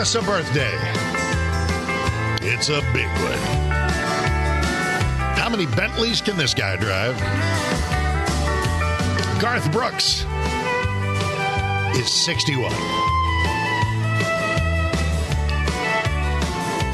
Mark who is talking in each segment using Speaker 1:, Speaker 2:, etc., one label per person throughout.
Speaker 1: us a birthday. It's a big one. How many Bentleys can this guy drive? Garth Brooks is 61.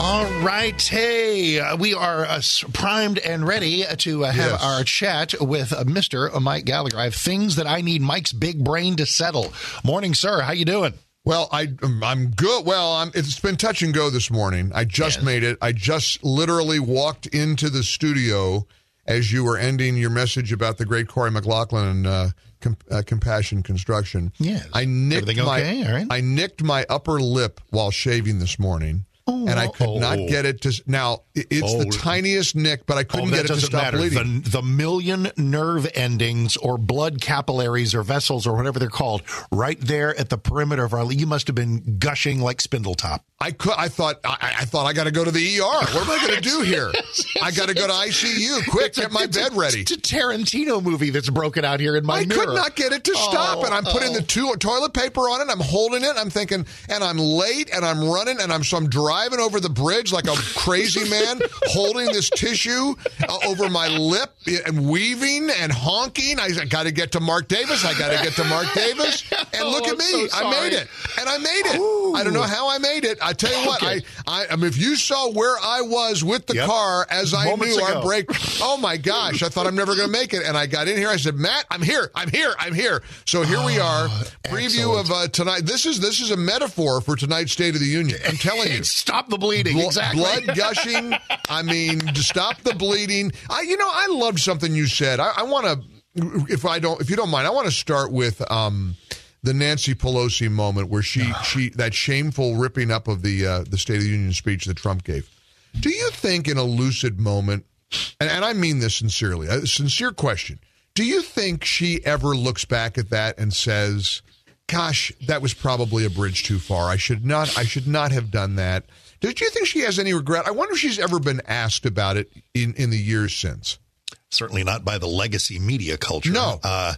Speaker 1: All right. Hey, uh, we are uh, primed and ready to uh, have
Speaker 2: Yes.
Speaker 1: our chat with uh, Mr. Mike Gallagher. I have things that I need Mike's big brain to settle. Morning, sir. How you doing?
Speaker 2: Well, I I'm good. Well, I'm, it's been touch and go this morning. I just
Speaker 1: Yes.
Speaker 2: made it. I just literally walked into the studio as you were ending your message about the great Corey McLaughlin uh, com, uh, Compassion Construction.
Speaker 1: Yes.
Speaker 2: I nicked
Speaker 1: Everything
Speaker 2: my
Speaker 1: okay? Right.
Speaker 2: I nicked my upper lip while shaving this morning. And I could not
Speaker 1: Oh.
Speaker 2: get it to. Now it- it's the
Speaker 1: Oh.
Speaker 2: tiniest nick, but I couldn't
Speaker 1: oh,
Speaker 2: get it to stop
Speaker 1: matter.
Speaker 2: bleeding.
Speaker 1: The, the million nerve endings or blood capillaries or vessels or whatever they're called, right there at the perimeter of our. You must have been gushing like Spindletop.
Speaker 2: I could. I thought. I, I thought I got to go to the ER. What am I going to do here? I got to go to ICU. Quick, get my
Speaker 1: a-
Speaker 2: bed ready.
Speaker 1: It's a Tarantino movie that's broken out here in my
Speaker 2: I
Speaker 1: mirror.
Speaker 2: could not get it to stop,
Speaker 1: Oh,
Speaker 2: and I'm putting
Speaker 1: oh.
Speaker 2: the two, toilet paper on it. I'm holding it. I'm thinking, and I'm late, and I'm running, and I'm so I'm driving over the bridge like a crazy man, holding this tissue uh, over my lip and weaving and honking. I, got to get to Mark Davis. I got to get to Mark Davis. And look
Speaker 1: Oh,
Speaker 2: at me,
Speaker 1: so
Speaker 2: I made it, and I made it. I don't know how I made it. I tell you what,
Speaker 1: Okay.
Speaker 2: I, I, I mean, if you saw where I was with the
Speaker 1: Yep.
Speaker 2: car as I
Speaker 1: Moments
Speaker 2: knew our
Speaker 1: ago.
Speaker 2: break Oh my gosh! I thought I'm never going to make it, and I got in here. I said, "Matt, I'm here. I'm here. I'm here." So here we are. Preview
Speaker 1: excellent.
Speaker 2: of uh, tonight. This is this is a metaphor for tonight's State of the Union. I'm telling you.
Speaker 1: Stop the bleeding.
Speaker 2: Blo-
Speaker 1: exactly.
Speaker 2: Blood gushing. I mean, to stop the bleeding. I, you know, I loved something you said. I, I want to, if I don't, if you don't mind, I want to start with um, the Nancy Pelosi moment where she, she, that shameful ripping up of the uh, the State of the Union speech that Trump gave. Do you think, in a lucid moment, and, and I mean this sincerely, a sincere question, do you think she ever looks back at that and says? gosh, that was probably a bridge too far. I should not I should not have done that. Did you think she has any regret? I wonder if she's ever been asked about it in, in the years since.
Speaker 1: Certainly not by the legacy media culture.
Speaker 2: No.
Speaker 1: uh,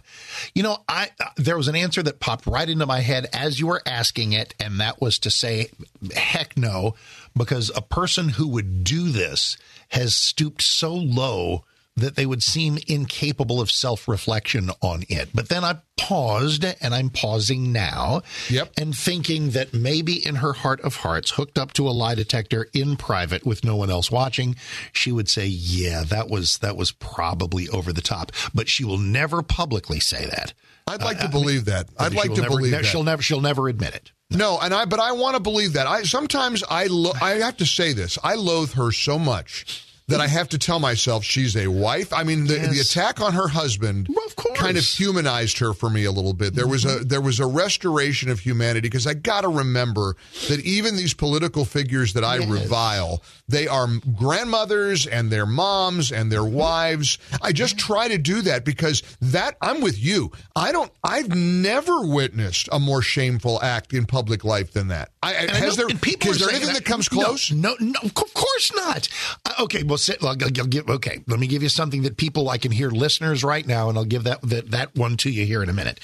Speaker 1: you know, I uh, there was an answer that popped right into my head as you were asking it, and that was to say, "Heck no," because a person who would do this has stooped so low that they would seem incapable of self-reflection on it. But then I paused, and I'm pausing now,
Speaker 2: Yep.
Speaker 1: and thinking that maybe in her heart of hearts, hooked up to a lie detector in private with no one else watching, she would say, "Yeah, that was that was probably over the top." But she will never publicly say that.
Speaker 2: I'd like uh, to believe that. I'd like to
Speaker 1: never-
Speaker 2: believe
Speaker 1: ne-
Speaker 2: that.
Speaker 1: She'll never she'll never admit it.
Speaker 2: No, and I but I want to believe that. I sometimes I lo- I have to say this. I loathe her so much that I have to tell myself she's a wife. I mean, the, the attack on her husband
Speaker 1: Well, of course.
Speaker 2: kind of humanized her for me a little bit. There was a mm-hmm. there was a restoration of humanity because I got to remember that even these political figures that I revile, they are grandmothers and their moms and their mm-hmm. wives. I just mm-hmm. try to do that because that I'm with you. I don't. I've never witnessed a more shameful act in public life than that. I,
Speaker 1: And I
Speaker 2: has
Speaker 1: know-
Speaker 2: there
Speaker 1: and people
Speaker 2: is there anything that, comes close?
Speaker 1: No, no, no, of course not. Uh, okay, well, sit, I'll, I'll give. Okay, let me give you something that people I can hear listeners right now, and I'll give that that, that one to you here in a minute.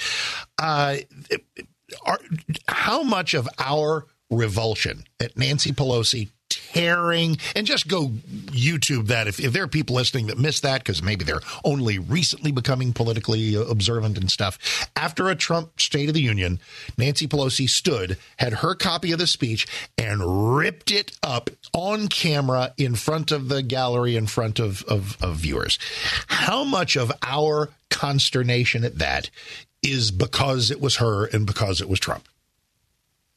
Speaker 1: Uh, are, how much of our revulsion at Nancy Pelosi tearing and just go YouTube that if, if there are people listening that miss that because maybe they're only recently becoming politically uh, observant and stuff. After a Trump State of the Union, Nancy Pelosi stood, had her copy of the speech, and ripped it up on camera in front of the gallery, in front of, of, of viewers. How much of our consternation at that is because it was her and because it was Trump?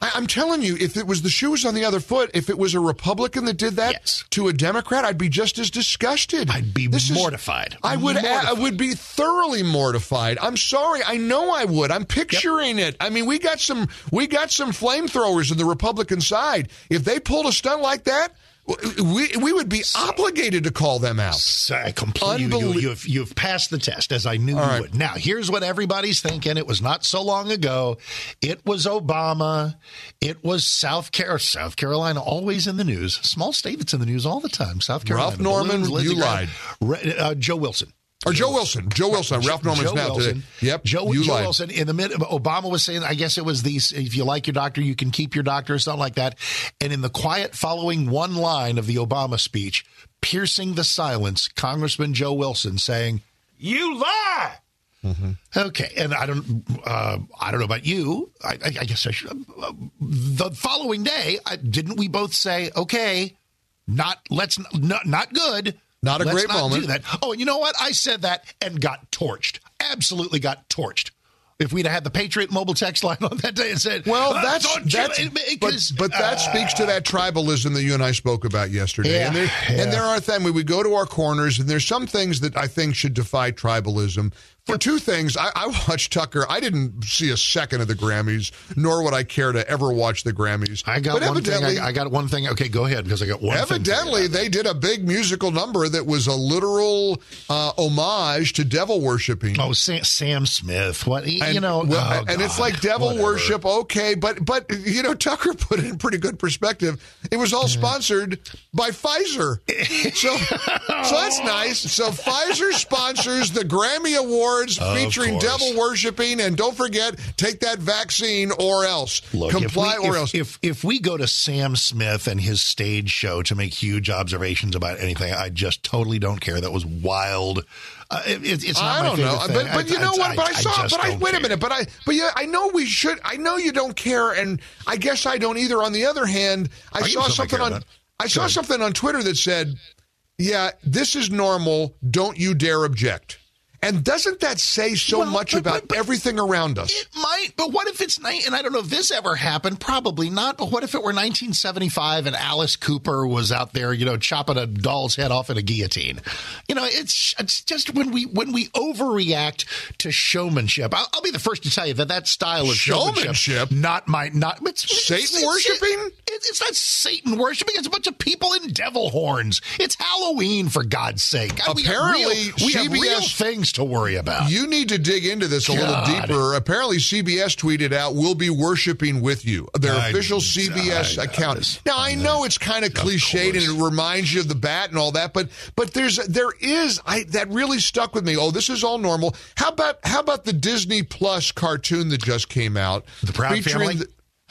Speaker 2: I, I'm telling you, if it was the shoes on the other foot, if it was a Republican that did that
Speaker 1: Yes.
Speaker 2: to a Democrat, I'd be just as disgusted.
Speaker 1: I'd be
Speaker 2: This is-
Speaker 1: mortified.
Speaker 2: I would. I would be thoroughly mortified. I'm sorry. I know I would. I'm picturing it. I mean, we got some. We got some flamethrowers in the Republican side. If they pulled a stunt like that, we we would be obligated to call them out.
Speaker 1: So I completely, you,
Speaker 2: Unbelie-
Speaker 1: you've, you've passed the test, as I knew you
Speaker 2: right.
Speaker 1: would. Now, here's what everybody's thinking. It was not so long ago. It was Obama. It was South, Car- South Carolina, always in the news. Small state that's in the news all the time. South Carolina.
Speaker 2: Ralph Norman,
Speaker 1: Balloons,
Speaker 2: you
Speaker 1: Graham, Re- uh, Joe Wilson.
Speaker 2: Or Joe Wilson. Joe Wilson. Ralph Norman's
Speaker 1: Joe
Speaker 2: now
Speaker 1: Wilson.
Speaker 2: today. Yep.
Speaker 1: Joe, Joe. Wilson. In the mid, Obama was saying, I guess it was these, if you like your doctor, you can keep your doctor or something like that. And in the quiet following one line of the Obama speech, piercing the silence, Congressman Joe Wilson saying, you lie. Okay, and I don't, uh, I don't know about you. I, I, I guess I should. Uh, the following day, I, didn't we both say, okay, not let's not not good,
Speaker 2: Not a
Speaker 1: let's
Speaker 2: great
Speaker 1: not
Speaker 2: moment.
Speaker 1: Do that. Oh, you know what? I said that and got torched. Absolutely got torched. If we'd have had the Patriot mobile text line on that day and said,
Speaker 2: Well,
Speaker 1: "Uh,
Speaker 2: that's that's
Speaker 1: it-
Speaker 2: but, but that
Speaker 1: uh,
Speaker 2: speaks to that tribalism that you and I spoke about yesterday.
Speaker 1: Yeah,
Speaker 2: and, there,
Speaker 1: yeah.
Speaker 2: and there are things we go to our corners, and there's some things that I think should defy tribalism. For two things, I, I watched Tucker. I didn't see a second of the Grammys, nor would I care to ever watch the Grammys.
Speaker 1: I got
Speaker 2: but
Speaker 1: one thing. I, I got one thing. Okay, go ahead because I got one.
Speaker 2: Evidently, they did a big musical number that was a literal uh, homage to devil worshiping.
Speaker 1: Oh, Sam, Sam Smith. What you
Speaker 2: And,
Speaker 1: know?
Speaker 2: well,
Speaker 1: oh,
Speaker 2: and it's like devil
Speaker 1: whatever.
Speaker 2: worship, okay, but but you know Tucker put it in pretty good perspective. It was all sponsored by Pfizer, so so that's nice. So Pfizer sponsors the Grammy Awards featuring
Speaker 1: course.
Speaker 2: devil worshiping, and don't forget, take that vaccine or else
Speaker 1: Look,
Speaker 2: comply
Speaker 1: if we,
Speaker 2: or
Speaker 1: if,
Speaker 2: else.
Speaker 1: If if we go to Sam Smith and his stage show to make huge observations about anything, I just totally don't care. That was wild. Uh, it, it's it's not
Speaker 2: I don't know,
Speaker 1: favorite
Speaker 2: but
Speaker 1: thing.
Speaker 2: but you know
Speaker 1: I-
Speaker 2: what? But I, saw,
Speaker 1: just
Speaker 2: but I wait a minute, but I but yeah, I know we should. I know you don't care, and I guess I don't either. On the other hand, I
Speaker 1: I'll
Speaker 2: saw
Speaker 1: something
Speaker 2: on. I saw something on Twitter that said, "Yeah, this is normal. Don't you dare object." And doesn't that say so
Speaker 1: Well,
Speaker 2: much
Speaker 1: but-
Speaker 2: about
Speaker 1: but- but-
Speaker 2: everything around us?
Speaker 1: It might, but what if it's night? And I don't know if this ever happened. Probably not. But what if it were 1975 and Alice Cooper was out there, you know, chopping a doll's head off in a guillotine? You know, it's it's just when we when we overreact to showmanship. I'll, I'll be the first to tell you that that style of showmanship,
Speaker 2: Showmanship?
Speaker 1: not my not it's,
Speaker 2: Satan
Speaker 1: it's-
Speaker 2: worshiping?
Speaker 1: It- it's not Satan worshiping. It's a bunch of people in devil horns. It's Halloween for God's sake. We have
Speaker 2: Apparently,
Speaker 1: real- we have real things to worry about.
Speaker 2: You need to dig into this a little deeper. Apparently, CBS tweeted out, "We'll be worshiping with you." Their
Speaker 1: I-
Speaker 2: official CBS
Speaker 1: I
Speaker 2: account.
Speaker 1: this.
Speaker 2: Now, I know it's kind of cliched and it reminds you of the bat and all that, but but there's there is I that really stuck with me. Oh, this is all normal. How about how about the Disney Plus cartoon that just came out?
Speaker 1: The Proud Family?
Speaker 2: the-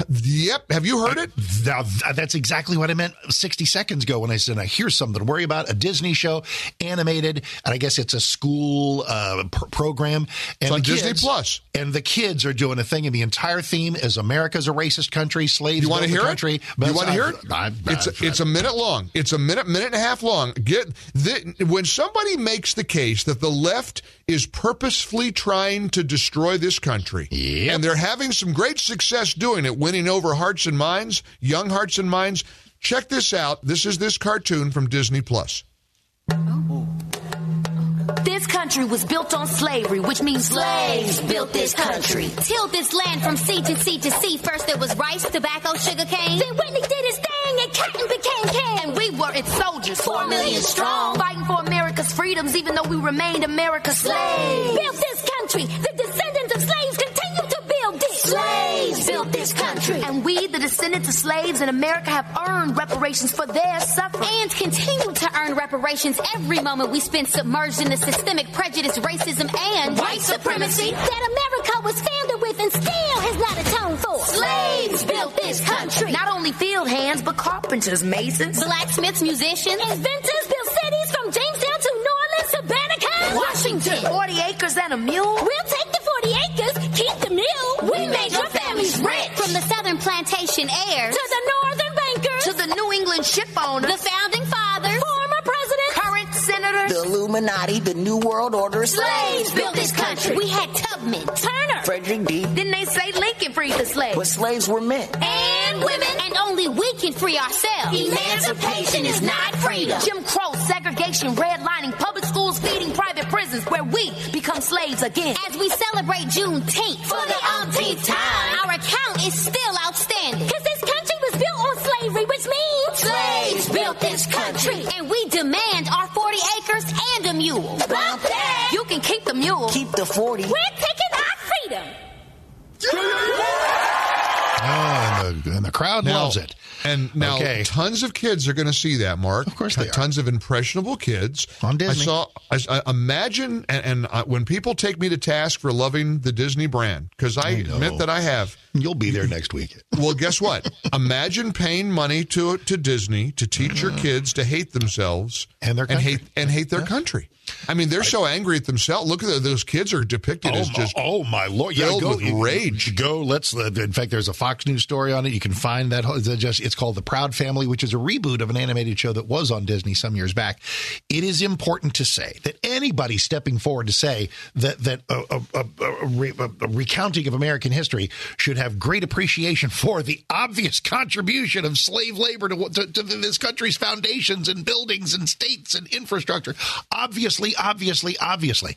Speaker 2: yep. Have you heard it?
Speaker 1: That's exactly what I meant 60 seconds ago when I said, I hear something to worry about a Disney show, animated, and I guess it's a school uh, pr- program. And
Speaker 2: on Disney
Speaker 1: kids-
Speaker 2: Plus.
Speaker 1: And the kids are doing a thing, and the entire theme is America's a racist country, slaves
Speaker 2: You want to hear
Speaker 1: country.
Speaker 2: it?
Speaker 1: But
Speaker 2: You want to hear it?
Speaker 1: I- I-
Speaker 2: it's a, it's a minute long. It's a minute minute and a half long. Get the, when somebody makes the case that the left is purposefully trying to destroy this country,
Speaker 1: Yep.
Speaker 2: and they're having some great success doing it, winning over hearts and minds, young hearts and minds. Check this out. This is this cartoon from Disney Plus. Oh.
Speaker 3: This country was built on slavery, which means slaves built this country.
Speaker 4: Tilled this land from sea to sea to sea. First there was rice, tobacco, sugar cane. Then Whitney did his thing and cotton became king.
Speaker 3: And we were its soldiers,
Speaker 4: Four million strong.
Speaker 3: fighting for America's freedoms, even though we remained America's slaves.
Speaker 4: Built this country. The Slaves
Speaker 3: built this country. And we, the descendants of slaves in America, have earned reparations for their suffering.
Speaker 4: And continue to earn reparations every moment we spend submerged in the systemic prejudice, racism, and white supremacy that America was founded with and still has not atoned for.
Speaker 3: Slaves built this country. Not only field hands, but carpenters, masons,
Speaker 4: Blacksmiths, musicians,
Speaker 3: inventors built cities from Jamestown to New Orleans to Banneker,
Speaker 4: Washington.
Speaker 3: 40 acres and a mule.
Speaker 4: We'll take
Speaker 3: rich.
Speaker 4: From the southern plantation heirs
Speaker 3: To the northern bankers.
Speaker 4: to the New England ship owners,
Speaker 3: the founding fathers,
Speaker 4: former presidents,
Speaker 3: current senators,
Speaker 5: The Illuminati, the New World Order.
Speaker 4: Slaves built this country. We had Tubman, Turner.
Speaker 5: Frederick D.
Speaker 4: Didn't they say Lincoln freed the slaves?
Speaker 5: But slaves were men.
Speaker 4: And women. And only we can free ourselves. Emancipation is not freedom. Jim Crow, segregation, redlining, public schools, feeding private prisons, where we become slaves again. As we celebrate Juneteenth for the umpteenth time, our account is still outstanding. Cause this country was built on slavery, which means slaves built this country. And we demand our 40 acres and a mule. Bump that. You can keep the mule.
Speaker 5: Keep the 40.
Speaker 4: We're taking our freedom.
Speaker 1: Oh, and the, and the crowd
Speaker 2: Now-
Speaker 1: loves it.
Speaker 2: And now
Speaker 1: Okay.
Speaker 2: tons of kids are going to see that, Mark. Of
Speaker 1: course they are.
Speaker 2: Tons of impressionable kids.
Speaker 1: On Disney.
Speaker 2: I saw, I, I imagine, and, and uh, when people take me to task for loving the Disney brand, because I,
Speaker 1: know.
Speaker 2: admit that I have.
Speaker 1: You'll be there next week.
Speaker 2: Well, guess what? imagine paying money to to Disney to teach your kids to hate themselves
Speaker 1: And their
Speaker 2: and hate and hate their country. I mean, they're so angry at themselves. Look at the, those kids are depicted
Speaker 1: Oh
Speaker 2: as
Speaker 1: my,
Speaker 2: just
Speaker 1: oh my lord! Yeah,
Speaker 2: filled
Speaker 1: go
Speaker 2: with rage.
Speaker 1: Go. Let's. uh, In fact, there's a Fox News story on it. You can find that. It's just. It's called The Proud Family, which is a reboot of an animated show that was on Disney some years back. It is important to say that anybody stepping forward to say that that a, a, a, a recounting of American history should have great appreciation for the obvious contribution of slave labor to, to, to this country's foundations and buildings and states and infrastructure. Obviously, obviously, obviously.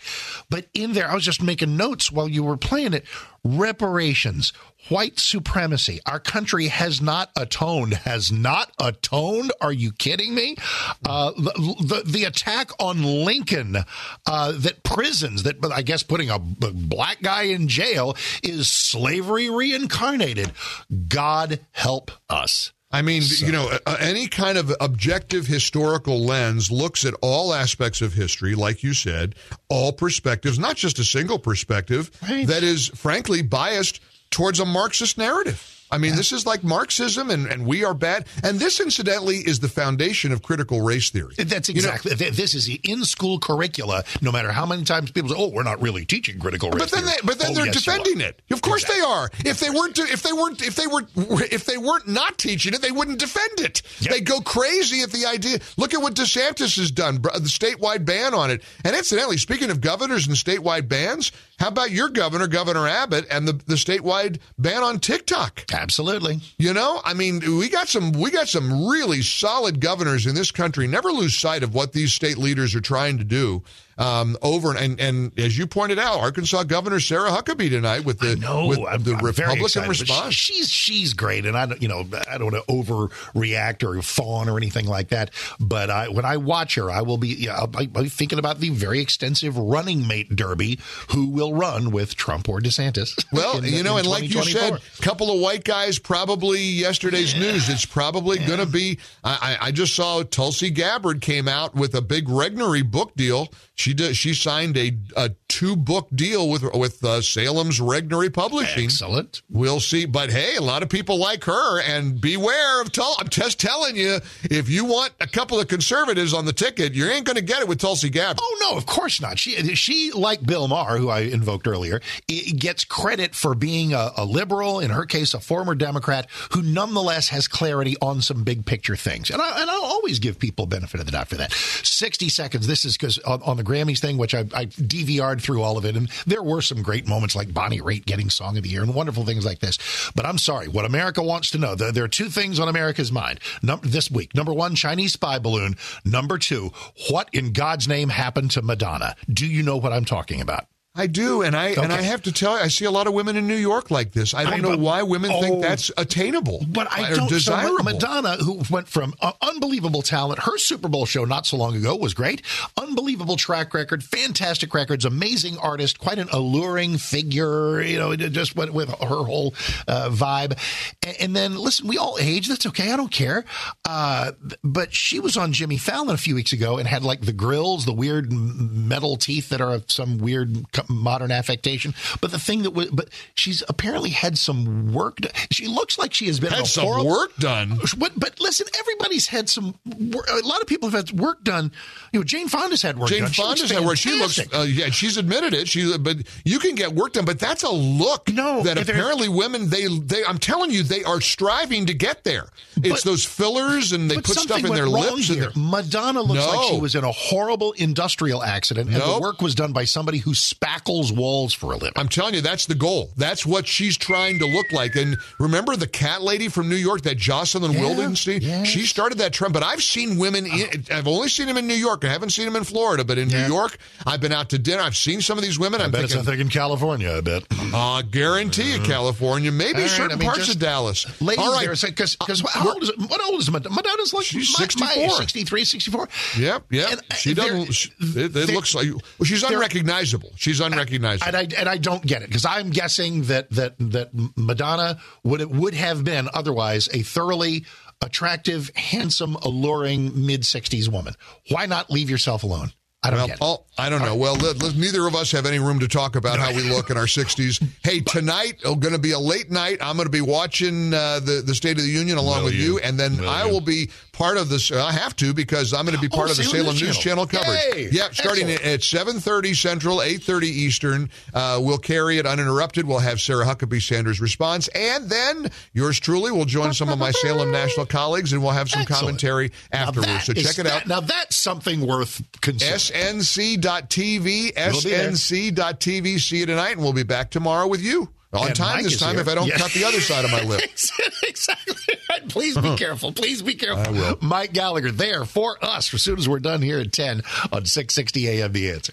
Speaker 1: But in there, I was just making notes while you were playing it. Reparations, white supremacy. Our country has not atoned. Has not atoned. Are you kidding me? Uh, the, the the attack on Lincoln, uh, that prisons, that I guess putting a black guy in jail is slavery reincarnated. God help us.
Speaker 2: I mean, you know, any kind of objective historical lens looks at all aspects of history, like you said, all perspectives, not just a single perspective
Speaker 1: Right.
Speaker 2: that is, frankly, biased towards a Marxist narrative. I mean, this is like Marxism and, and we are bad. And this, incidentally, is the foundation of critical race theory.
Speaker 1: That's
Speaker 2: You know,
Speaker 1: exactly. this is the in-school curricula. No matter how many times people say, "Oh, we're not really teaching critical race
Speaker 2: But then, they,
Speaker 1: theory."
Speaker 2: but then
Speaker 1: Oh,
Speaker 2: they're
Speaker 1: yes,
Speaker 2: defending it. Of course they are. If they weren't, if they weren't, if they were, if they weren't not teaching it, they wouldn't defend it.
Speaker 1: Yep.
Speaker 2: They go crazy at the idea. Look at what DeSantis has done. The statewide ban on it. And incidentally, speaking of governors and statewide bans, how about your governor, Governor Abbott, and the the statewide ban on TikTok?
Speaker 1: Absolutely.
Speaker 2: You know, I mean, we got some we got some really solid governors in this country. Never lose sight of what these state leaders are trying to do. Um, over and and as you pointed out, Arkansas Governor Sarah Huckabee tonight with the
Speaker 1: No,
Speaker 2: with
Speaker 1: I'm,
Speaker 2: the
Speaker 1: I'm
Speaker 2: Republican response.
Speaker 1: she- she's she's great, and I don't you know I don't want to overreact or fawn or anything like that. But I, when I watch her, I will be yeah, I'll, I'll be thinking about the very extensive running mate derby. Who will run with Trump or DeSantis?
Speaker 2: Well,
Speaker 1: in-
Speaker 2: you know, and like you said, a couple of white guys probably yesterday's news. It's probably going to be. I, I I just saw Tulsi Gabbard came out with a big Regnery book deal. She did. She signed a, a two book deal with with uh, Salem's Regnery Publishing.
Speaker 1: excellent.
Speaker 2: We'll see. But hey, a lot of people like her, and beware of Tul. I'm just telling you, if you want a couple of conservatives on the ticket, you ain't going to get it with Tulsi Gabbard.
Speaker 1: Oh no, of course not. She she like Bill Maher, who I invoked earlier, gets credit for being a, a liberal. In her case, a former Democrat who nonetheless has clarity on some big picture things. And I and I'll always give people benefit of the doubt for that. Sixty seconds. This is because on, on the Grammys thing, which I, I DVR'd through all of it, and there were some great moments like Bonnie Raitt getting Song of the Year and wonderful things like this. But I'm sorry, what America wants to know. There, there are two things on America's mind Num- this week. Number one, Chinese spy balloon. Number two, what in God's name happened to Madonna? Do you know what I'm talking about?
Speaker 2: I do, and I and I have to tell you, I see a lot of women in New York like this. I don't
Speaker 1: I-
Speaker 2: know
Speaker 1: but-
Speaker 2: why women
Speaker 1: oh,
Speaker 2: think that's attainable,
Speaker 1: But I don't. So. Madonna, who went from uh, unbelievable talent, her Super Bowl show not so long ago was great. Unbelievable track record, fantastic records, amazing artist, quite an alluring figure. You know, it just went with her whole uh, vibe. And, and then, listen, we all age. That's okay. I don't care. Uh, but she was on Jimmy Fallon a few weeks ago and had like the grills, the weird metal teeth that are of some weird modern affectation. But the thing that, was, but she's apparently had some work. Done. She looks like she has been
Speaker 2: Had some
Speaker 1: horrible-
Speaker 2: work done.
Speaker 1: But, but listen, everybody's had some. wor- A lot of people have had work done. You know, Jane Fonda's had work
Speaker 2: Jane
Speaker 1: done.
Speaker 2: Fonda's had work. She looks, uh, yeah, she's admitted it. She, but you can get work done. But that's a look
Speaker 1: No,
Speaker 2: that apparently women they they. I'm telling you, they are striving to get there. It's
Speaker 1: But-
Speaker 2: those fillers and they put stuff in their lips. Their,
Speaker 1: Madonna looks like she was in a horrible industrial accident, and the work was done by somebody who spackles walls for a living.
Speaker 2: I'm telling you, that's the goal. That's what she's trying to look like. And remember the cat lady from New York, that Jocelyn
Speaker 1: Yeah,
Speaker 2: Wildenstein?
Speaker 1: yes.
Speaker 2: She started that trend. But I've seen women, in, I've only seen them in New York. I haven't seen them in Florida. But in
Speaker 1: Yeah.
Speaker 2: New York, I've been out to dinner. I've seen some of these women.
Speaker 1: I
Speaker 2: I'm
Speaker 1: bet it's
Speaker 2: thinking,
Speaker 1: nothing in California. I bet.
Speaker 2: uh, guarantee you, California, maybe
Speaker 1: right,
Speaker 2: certain
Speaker 1: I mean,
Speaker 2: parts of Dallas.
Speaker 1: Ladies
Speaker 2: All right.
Speaker 1: because because
Speaker 2: Uh,
Speaker 1: how old is? What old is Madonna? Madonna's like
Speaker 2: She's
Speaker 1: my, my
Speaker 2: 64.
Speaker 1: 63, 64.
Speaker 2: Yep, yep.
Speaker 1: And, uh,
Speaker 2: she doesn't. She, it it looks like well, she's unrecognizable. She's unrecognizable.
Speaker 1: and I and I don't get it because I'm guessing that that that Madonna would it would have been otherwise a thoroughly attractive, handsome, alluring mid 60s woman. Why not leave yourself alone? I don't
Speaker 2: Well, oh, I don't know. Well, let, let- neither of us have any room to talk about how we look in our 60s. Hey, tonight oh, going to be a late night. I'm going to be watching uh, the the State of the Union along with you, and then I will be part of this. I have to because I'm going to be part
Speaker 1: Oh,
Speaker 2: of the
Speaker 1: Salem
Speaker 2: Salem
Speaker 1: News
Speaker 2: News
Speaker 1: Channel.
Speaker 2: Channel coverage.
Speaker 1: Yay!
Speaker 2: Yep, starting
Speaker 1: Excellent.
Speaker 2: at 7:30 Central, 8:30 Eastern. Uh, we'll carry it uninterrupted. We'll have Sarah Huckabee Sanders' response, and then yours truly will join some of my Salem National colleagues, and we'll have some
Speaker 1: Excellent.
Speaker 2: commentary afterwards. So
Speaker 1: is-
Speaker 2: check it out.
Speaker 1: now that's something worth considering.
Speaker 2: SNC.TV,
Speaker 1: We'll be there.
Speaker 2: SNC.TV. See you tonight, and we'll be back tomorrow with you. On
Speaker 1: And
Speaker 2: time
Speaker 1: Mike
Speaker 2: this time
Speaker 1: here.
Speaker 2: if I don't
Speaker 1: Yeah.
Speaker 2: cut the other side of my lip.
Speaker 1: exactly. right. Please be uh-huh. careful. Please be careful.
Speaker 2: I will.
Speaker 1: Mike Gallagher there for us as soon as we're done here at 10 on 660 AM The Answer.